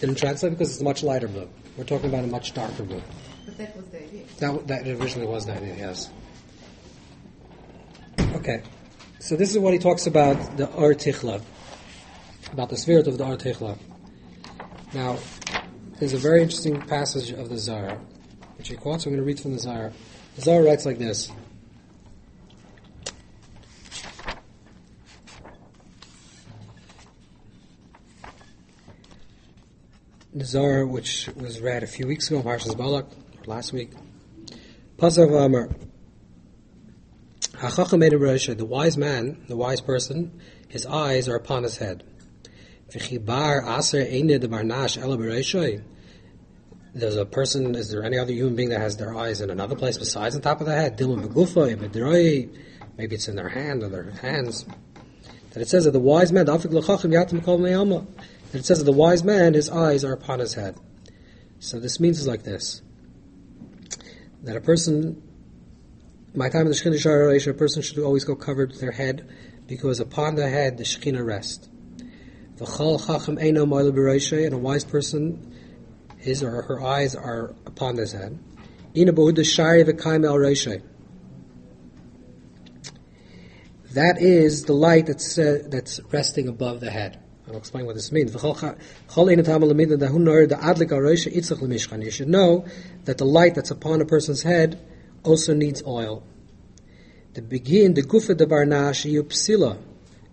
Didn't translate because it's a much lighter blue. We're talking about a much darker blue. But that was the idea. That, that originally was the idea, yes. Okay. So this is what he talks about the Ar Tichla, about the spirit of the Ar Tichla. Now, there's a very interesting passage of the Zohar, which he quotes. I'm going to read from the Zohar. The Zohar writes like this. Zohar, which was read a few weeks ago, Parshas Balak, last week. Pasav Amar. The wise man, the wise person, his eyes are upon his head. There's a person, is there any other human being that has their eyes in another place besides on top of the head? Maybe it's in their hand or their hands. That it says that the wise man, it says the wise man, his eyes are upon his head. So this means like this. That a person my time in the Shekhinah Shara a person should always go covered with their head, because upon the head the Shekhinah rests. V'chal chacham eino and a wise person, his or her eyes are upon his head. That is the light that's, uh, that's resting above the head. I'll explain what this means. You should know that the light that's upon a person's head also needs oil. The begin the gufa de barnash psila,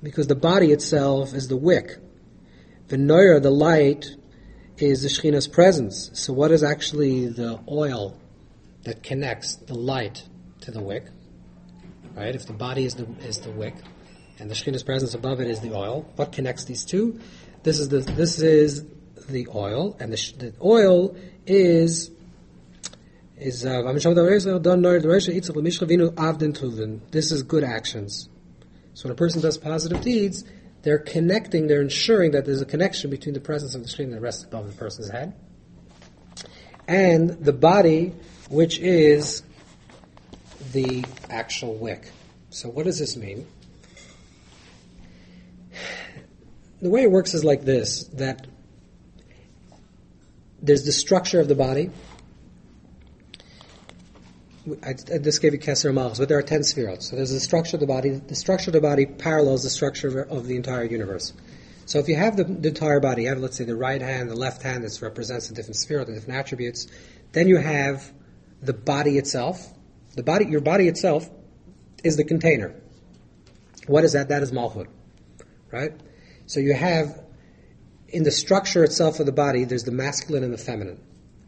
because the body itself is the wick. The noira, the light, is the Shekhinah's presence. So what is actually the oil that connects the light to the wick? Right? If the body is the is the wick, and the Shekhinah's presence above it is the oil, what connects these two? This is the this is the oil, and the, the oil is is uh, this is good actions. So when a person does positive deeds, they're connecting, they're ensuring that there's a connection between the presence of the Shekhinah the rest above the person's head and the body, which is the actual wick. So what does this mean? The way it works is like this, that there's the structure of the body, I, I just gave you Keser Malchus, but there are ten spheroids. So there's the structure of the body. The structure of the body parallels the structure of the entire universe. So if you have the, the entire body, you have, let's say, the right hand, the left hand, that represents the different spheroids, the different attributes. Then you have the body itself. The body, your body itself, is the container. What is that? That is Malchut, right? So you have in the structure itself of the body, there's the masculine and the feminine.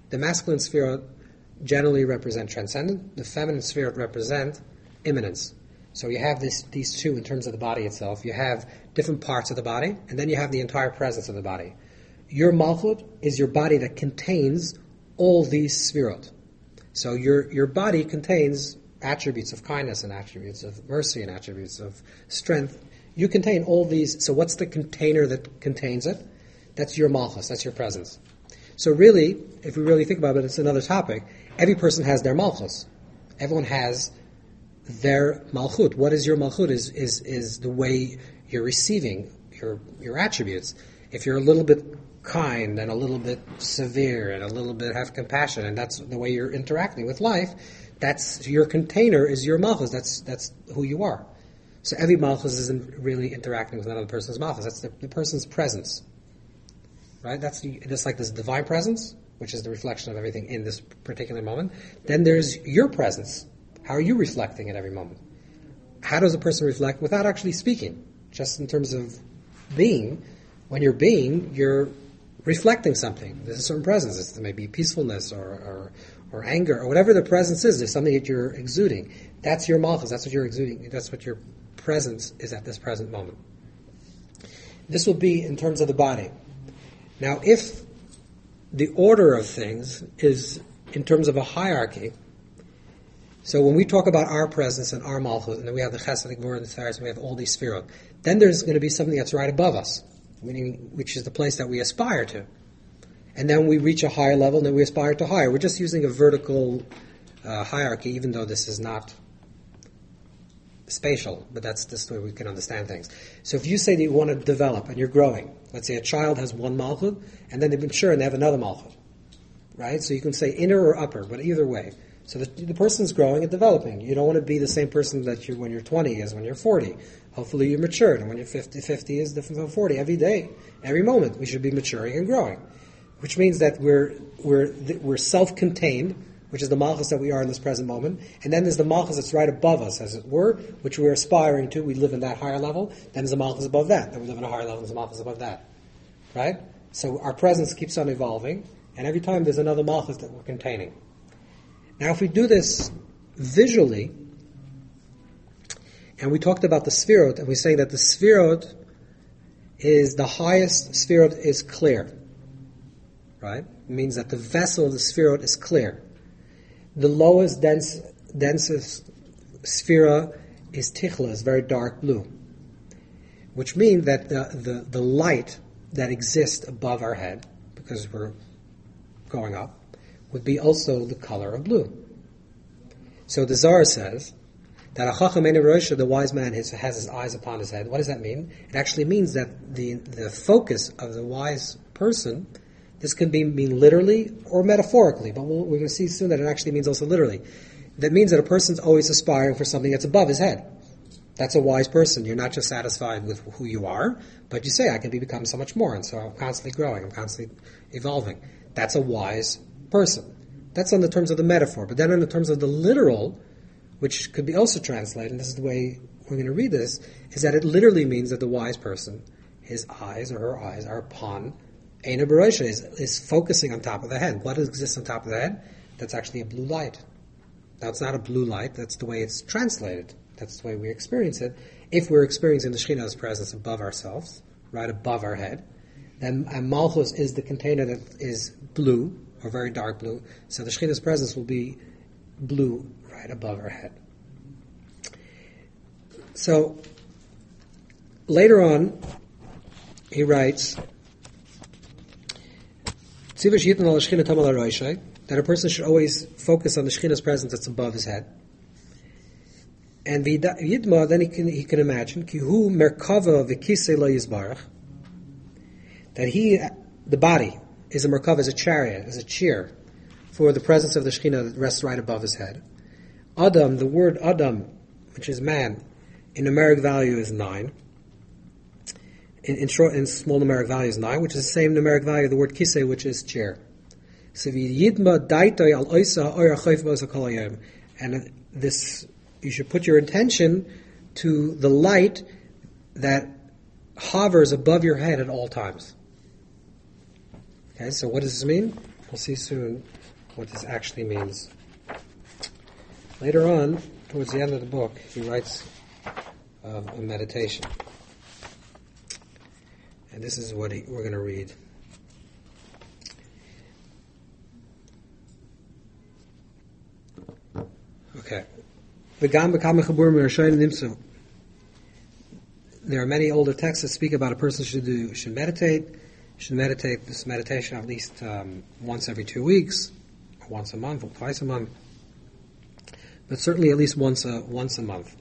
The masculine sphere generally represent transcendent. The feminine sphere represent immanence. So you have this, these two in terms of the body itself. You have different parts of the body, and then you have the entire presence of the body. Your malchut is your body that contains all these spherot. So your, your body contains attributes of kindness and attributes of mercy and attributes of strength. You contain all these. So what's the container that contains it? That's your malchus. That's your presence. So really, if we really think about it, it's another topic. Every person has their malchus. Everyone has their malchut. What is your malchut? Is is is the way you're receiving your your attributes. If you're a little bit kind and a little bit severe and a little bit have compassion, and that's the way you're interacting with life, that's your container is your malchus. That's that's who you are. So every malchus isn't really interacting with another person's malchus. That's the, the person's presence. Right? That's just like this divine presence which is the reflection of everything in this particular moment. Then there's your presence. How are you reflecting at every moment? How does a person reflect without actually speaking? Just in terms of being. When you're being, you're reflecting something. There's a certain presence. It's, may be peacefulness or, or, or, anger or whatever the presence is. There's something that you're exuding. That's your malchus. That's what you're exuding. That's what your presence is at this present moment. This will be in terms of the body. Now, if the order of things is in terms of a hierarchy. So when we talk about our presence and our malchut, and then we have the chesed, the gvur, and the tzaris, and we have all these sphirot, then there's going to be something that's right above us, meaning which is the place that we aspire to. And then we reach a higher level, and then we aspire to higher. We're just using a vertical uh, hierarchy, even though this is not spatial, but that's just the way we can understand things. So if you say that you want to develop and you're growing, let's say a child has one malchut, and then they mature and they have another malchut, right? So you can say inner or upper, but either way. So the, the person's growing and developing. You don't want to be the same person that you when you're 20 as when you're 40. Hopefully you're matured, and when you're 50, 50 is different from 40. Every day, every moment, we should be maturing and growing, which means that we're we're we're self-contained which is the malchus that we are in this present moment. And then there's the malchus that's right above us, as it were, which we're aspiring to. We live in that higher level. Then there's the malchus above that. Then we live in a higher level. There's the malchus above that. Right? So our presence keeps on evolving, and every time there's another malchus that we're containing. Now, if we do this visually, and we talked about the sphirot, and we say that the sphirot is the highest sphirot is clear. Right? It means that the vessel of the sphirot is clear. The lowest dense, densest sphere is tichla, is very dark blue, which means that the, the, the light that exists above our head, because we're going up, would be also the color of blue. So the Zohar says that a chacham the wise man has, has his eyes upon his head. What does that mean? It actually means that the, the focus of the wise person this can be mean literally or metaphorically, but we we are going to see soon that it actually means also literally. That means that a person's always aspiring for something that's above his head. That's a wise person. You're not just satisfied with who you are, but you say, I can be become so much more, and so I'm constantly growing, I'm constantly evolving. That's a wise person. That's on the terms of the metaphor. But then in the terms of the literal, which could be also translated, and this is the way we're going to read this, is that it literally means that the wise person, his eyes or her eyes are upon Eina Baroisha is, is focusing on top of the head. What exists on top of the head? That's actually a blue light. Now, it's not a blue light, that's the way it's translated. That's the way we experience it. If we're experiencing the Shekhinah's presence above ourselves, right above our head, then Malchus is the container that is blue, or very dark blue, so the Shekhinah's presence will be blue right above our head. So, later on, he writes, that a person should always focus on the Shekhinah's presence that's above his head. And Yidma, then he can, he can imagine, Merkava Lo Yizbarach, that he, the body, is a Merkava, is a chariot, is a chair for the presence of the Shekhinah that rests right above his head. Adam, the word Adam, which is man, in numeric value is nine in, in, short, in small numeric value is nine, which is the same numeric value of the word kisei, which is chair. And this, you should put your intention to the light that hovers above your head at all times. Okay, so what does this mean? We'll see soon what this actually means. Later on, towards the end of the book, he writes uh, a meditation. And this is what he, we're going to read. Okay. There are many older texts that speak about a person should do should meditate, should meditate this meditation at least um, once every two weeks, or once a month, or twice a month, but certainly at least once a once a month.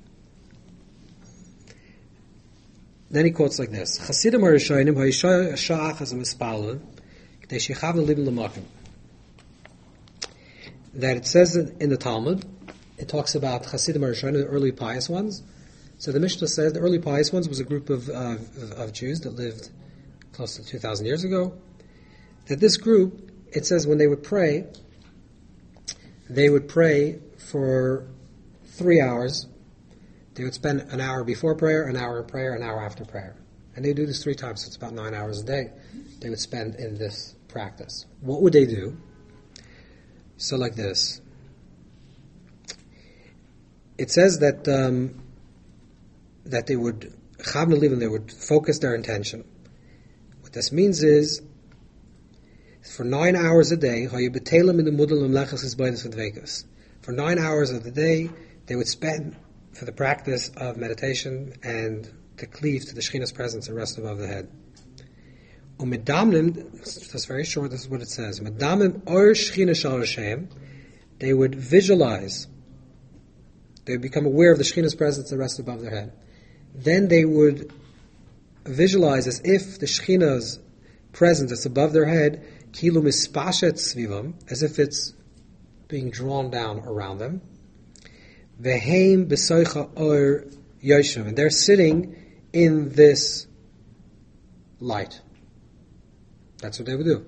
Then he quotes like this: Chasidim HaRishonim ha'ishayach as a mispalel k'dei shechav libim l'makim. That it says in the Talmud, it talks about Chasidim HaRishonim, the early pious ones. So the Mishnah says the early pious ones was a group of, of, of Jews that lived close to 2,000 years ago. That this group, it says when they would pray, they would pray for three hours they would spend an hour before prayer, an hour in prayer, an hour after prayer. And they do this three times, so it's about nine hours a day they would spend in this practice. What would they do? So, like this. It says that um, that they would they would focus their intention. What this means is, for nine hours a day, for nine hours of the day, they would spend for the practice of meditation and to cleave to the Shekhinah's presence and rest above the head. Umidamnim, that's very short, this is what it says. Umidamnim or Shechina Shal they would visualize They would become aware of the Shekhinah's presence that rests above their head. Then they would visualize as if the Shekhinah's presence that's above their head, kilu mispashet svivam, as if it's being drawn down around them. Veheim or and they're sitting in this light. That's what they would do.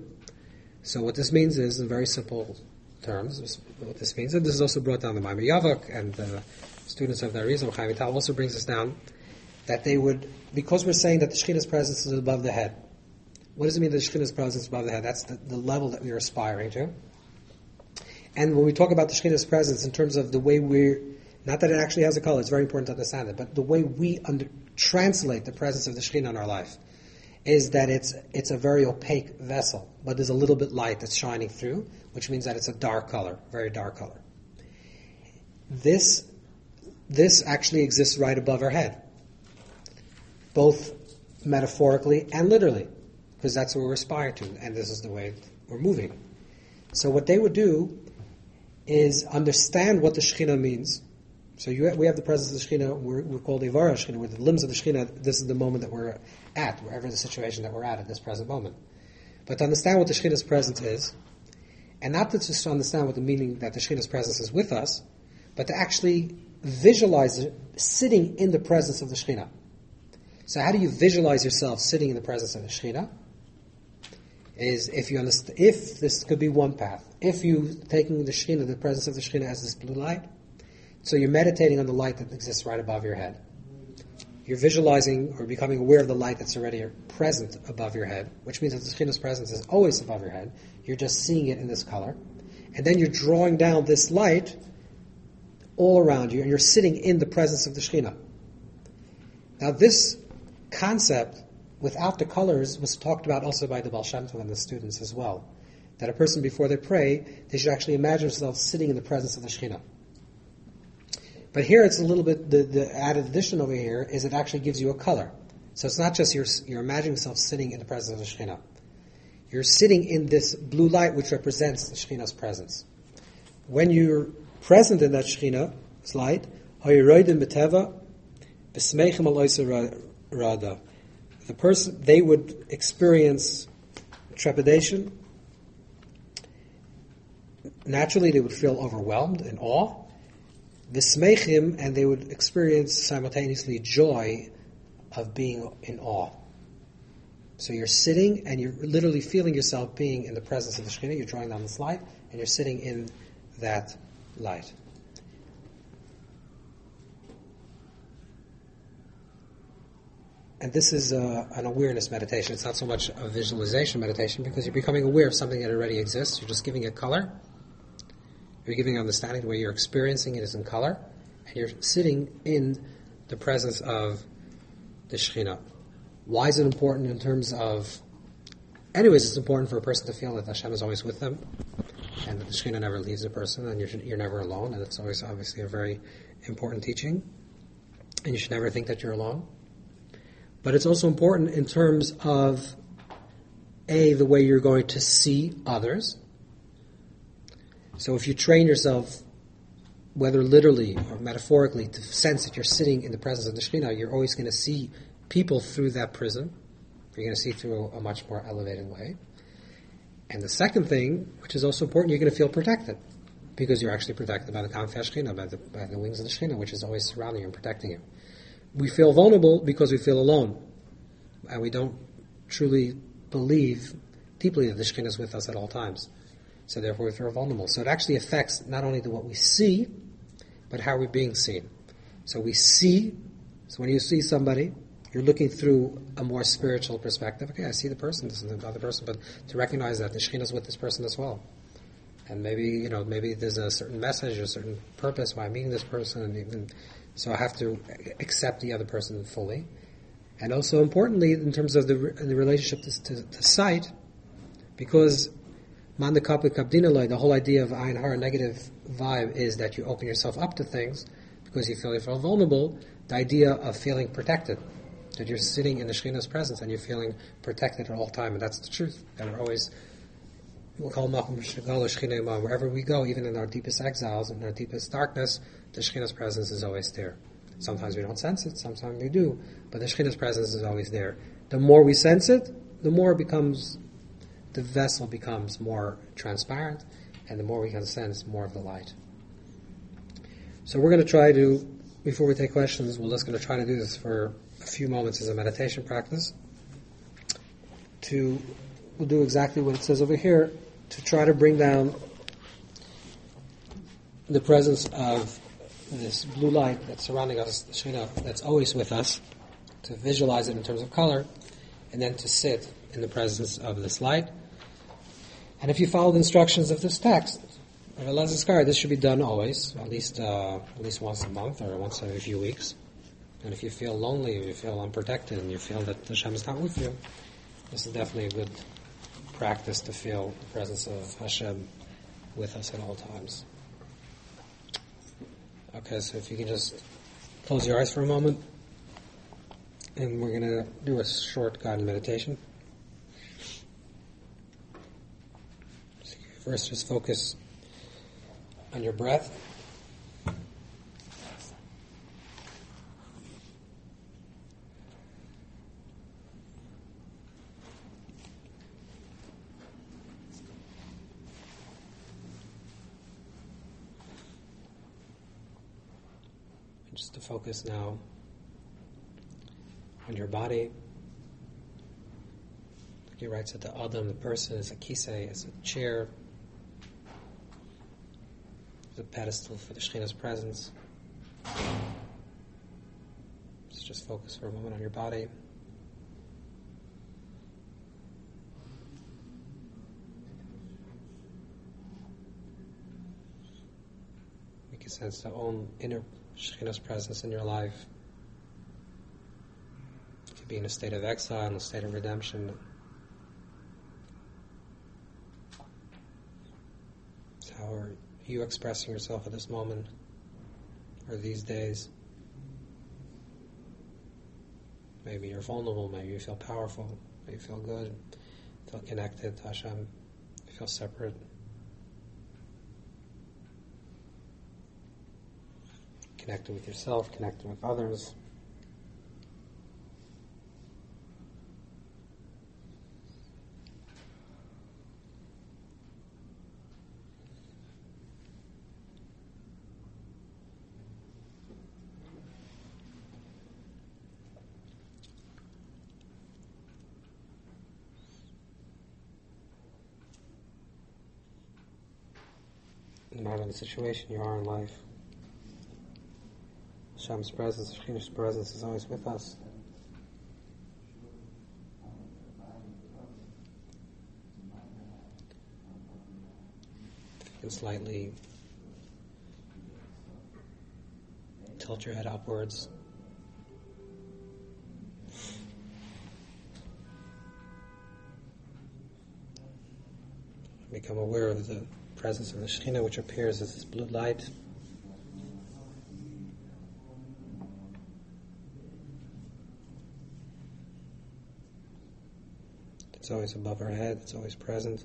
So what this means is, in very simple terms, what this means, and this is also brought down the Maavar Yabok, and the students of the Arizal Chaim Vital also brings us down, that they would, because we're saying that the Shekhinah's presence is above the head. What does it mean that the Shekhinah's presence is above the head? That's the, the level that we're aspiring to. And when we talk about the Shekhinah's presence in terms of the way we're, not that it actually has a color, it's very important to understand it, but the way we under, translate the presence of the Shekhinah in our life is that it's, it's a very opaque vessel, but there's a little bit light that's shining through, which means that it's a dark color, very dark color. This, this actually exists right above our head, both metaphorically and literally, because that's what we're aspiring to, and this is the way we're moving. So what they would do is understand what the Shekhinah means. So you, we have the presence of the Shekhinah, we're, we're called Ivara Shekhinah, we're the limbs of the Shekhinah, this is the moment that we're at, wherever the situation that we're at at this present moment. But to understand what the Shekhinah's presence is, and not to just understand what the meaning that the Shekhinah's presence is with us, but to actually visualize it sitting in the presence of the Shekhinah. So how do you visualize yourself sitting in the presence of the Shekhinah? Is if you understand, if this could be one path, if you taking the Shekhinah, the presence of the Shekhinah as this blue light, so you're meditating on the light that exists right above your head. You're visualizing or becoming aware of the light that's already present above your head, which means that the Shekhinah's presence is always above your head. You're just seeing it in this color. And then you're drawing down this light all around you, and you're sitting in the presence of the Shekhinah. Now, this concept, without the colors, was talked about also by the Baal and the students as well. That a person, before they pray, they should actually imagine themselves sitting in the presence of the Shekhinah. But here it's a little bit, the, the added addition over here is it actually gives you a color. So it's not just you're, you're imagining yourself sitting in the presence of the Shekhinah. You're sitting in this blue light which represents the Shekhinah's presence. When you're present in that Shekhinah's light, the person, they would experience trepidation. Naturally, they would feel overwhelmed and awe vismechim, and they would experience simultaneously joy of being in awe. So you're sitting and you're literally feeling yourself being in the presence of the Shekhinah. You're drawing down this light and you're sitting in that light. And this is uh, an awareness meditation. It's not so much a visualization meditation because you're becoming aware of something that already exists. You're just giving it color you're giving understanding the way you're experiencing it is in color, and you're sitting in the presence of the Shekhinah. Why is it important in terms of? Anyways, it's important for a person to feel that Hashem is always with them, and that the Shekhinah never leaves a person, and you're, you're never alone, and it's always obviously a very important teaching. And you should never think that you're alone. But it's also important in terms of a the way you're going to see others so if you train yourself, whether literally or metaphorically, to sense that you're sitting in the presence of the Shekhinah, you're always going to see people through that prism. You're going to see through a much more elevated way. And the second thing, which is also important, you're going to feel protected because you're actually protected by the Kanfesh Shekhinah, by the, by the wings of the Shekhinah, which is always surrounding you and protecting you. We feel vulnerable because we feel alone. And we don't truly believe deeply that the Shekhinah is with us at all times. So therefore we feel vulnerable. So it actually affects not only the what we see, but how we're being seen. So we see, so when you see somebody, you're looking through a more spiritual perspective. Okay, I see the person, this is the other person, but to recognize that the Shekhinah is with this person as well. And maybe, you know, maybe there's a certain message, or a certain purpose why I'm meeting this person, and even, so I have to accept the other person fully. And also importantly, in terms of the, the relationship to, to, to sight, because the whole idea of Ayin Hara, negative vibe, is that you open yourself up to things because you feel you feel vulnerable. The idea of feeling protected, that you're sitting in the Shekhinah's presence and you're feeling protected at all time, and that's the truth. That we're always wherever we go, even in our deepest exiles, in our deepest darkness, the Shekhinah's presence is always there. Sometimes we don't sense it, sometimes we do, but the Shekhinah's presence is always there. The more we sense it, the more it becomes, the vessel becomes more transparent, and the more we can sense more of the light. So we're going to try to, before we take questions, we're just going to try to do this for a few moments as a meditation practice. To, we'll do exactly what it says over here, to try to bring down the presence of this blue light that's surrounding us, the Shekhinah, that's always with us, to visualize it in terms of color, and then to sit in the presence of this light. And if you follow the instructions of this text, of Elazar this should be done always, at least uh, at least once a month or once every few weeks. And if you feel lonely, or you feel unprotected, and you feel that the Hashem is not with you, this is definitely a good practice to feel the presence of Hashem with us at all times. Okay, so if you can just close your eyes for a moment, and we're going to do a short guided meditation. First, just focus on your breath. Just to focus now on your body. He writes that the Adam, the person, is a kisei, is a chair, the pedestal for the Shekhinah's presence. Let's just focus for a moment on your body. Sense the own inner Shekhinah's presence in your life. To be in a state of exile, in a state of redemption. How are you expressing yourself at this moment or these days? Maybe you're vulnerable, maybe you feel powerful, maybe you feel good, feel connected to Hashem, feel separate. Connected with yourself, connected with others. no matter the situation you are in life. Hashem's presence, Shekhinah's presence is always with us. You can slightly tilt your head upwards. Become aware of the presence of the Shekhinah, which appears as this blue light. It's always above our head, it's always present.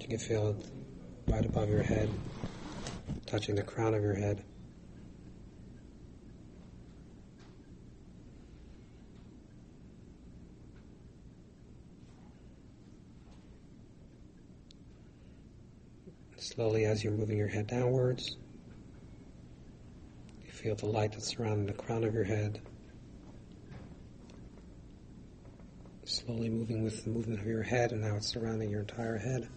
You can feel it right above your head, touching the crown of your head. Slowly, as you're moving your head downwards, you feel the light that's surrounding the crown of your head. Slowly moving with the movement of your head, and now it's surrounding your entire head.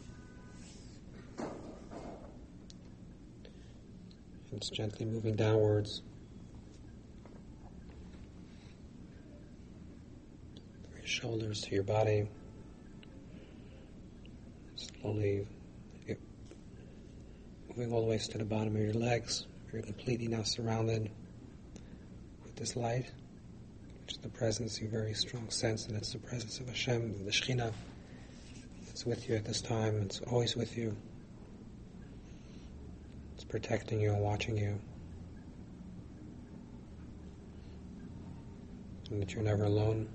It's gently moving downwards. From your shoulders to your body. Slowly moving all the way to the bottom of your legs. You're completely now surrounded with this light the presence, you very strong sense that it's the presence of Hashem, the Shekhinah. It's with you at this time, it's always with you. It's protecting you and watching you. And that you're never alone.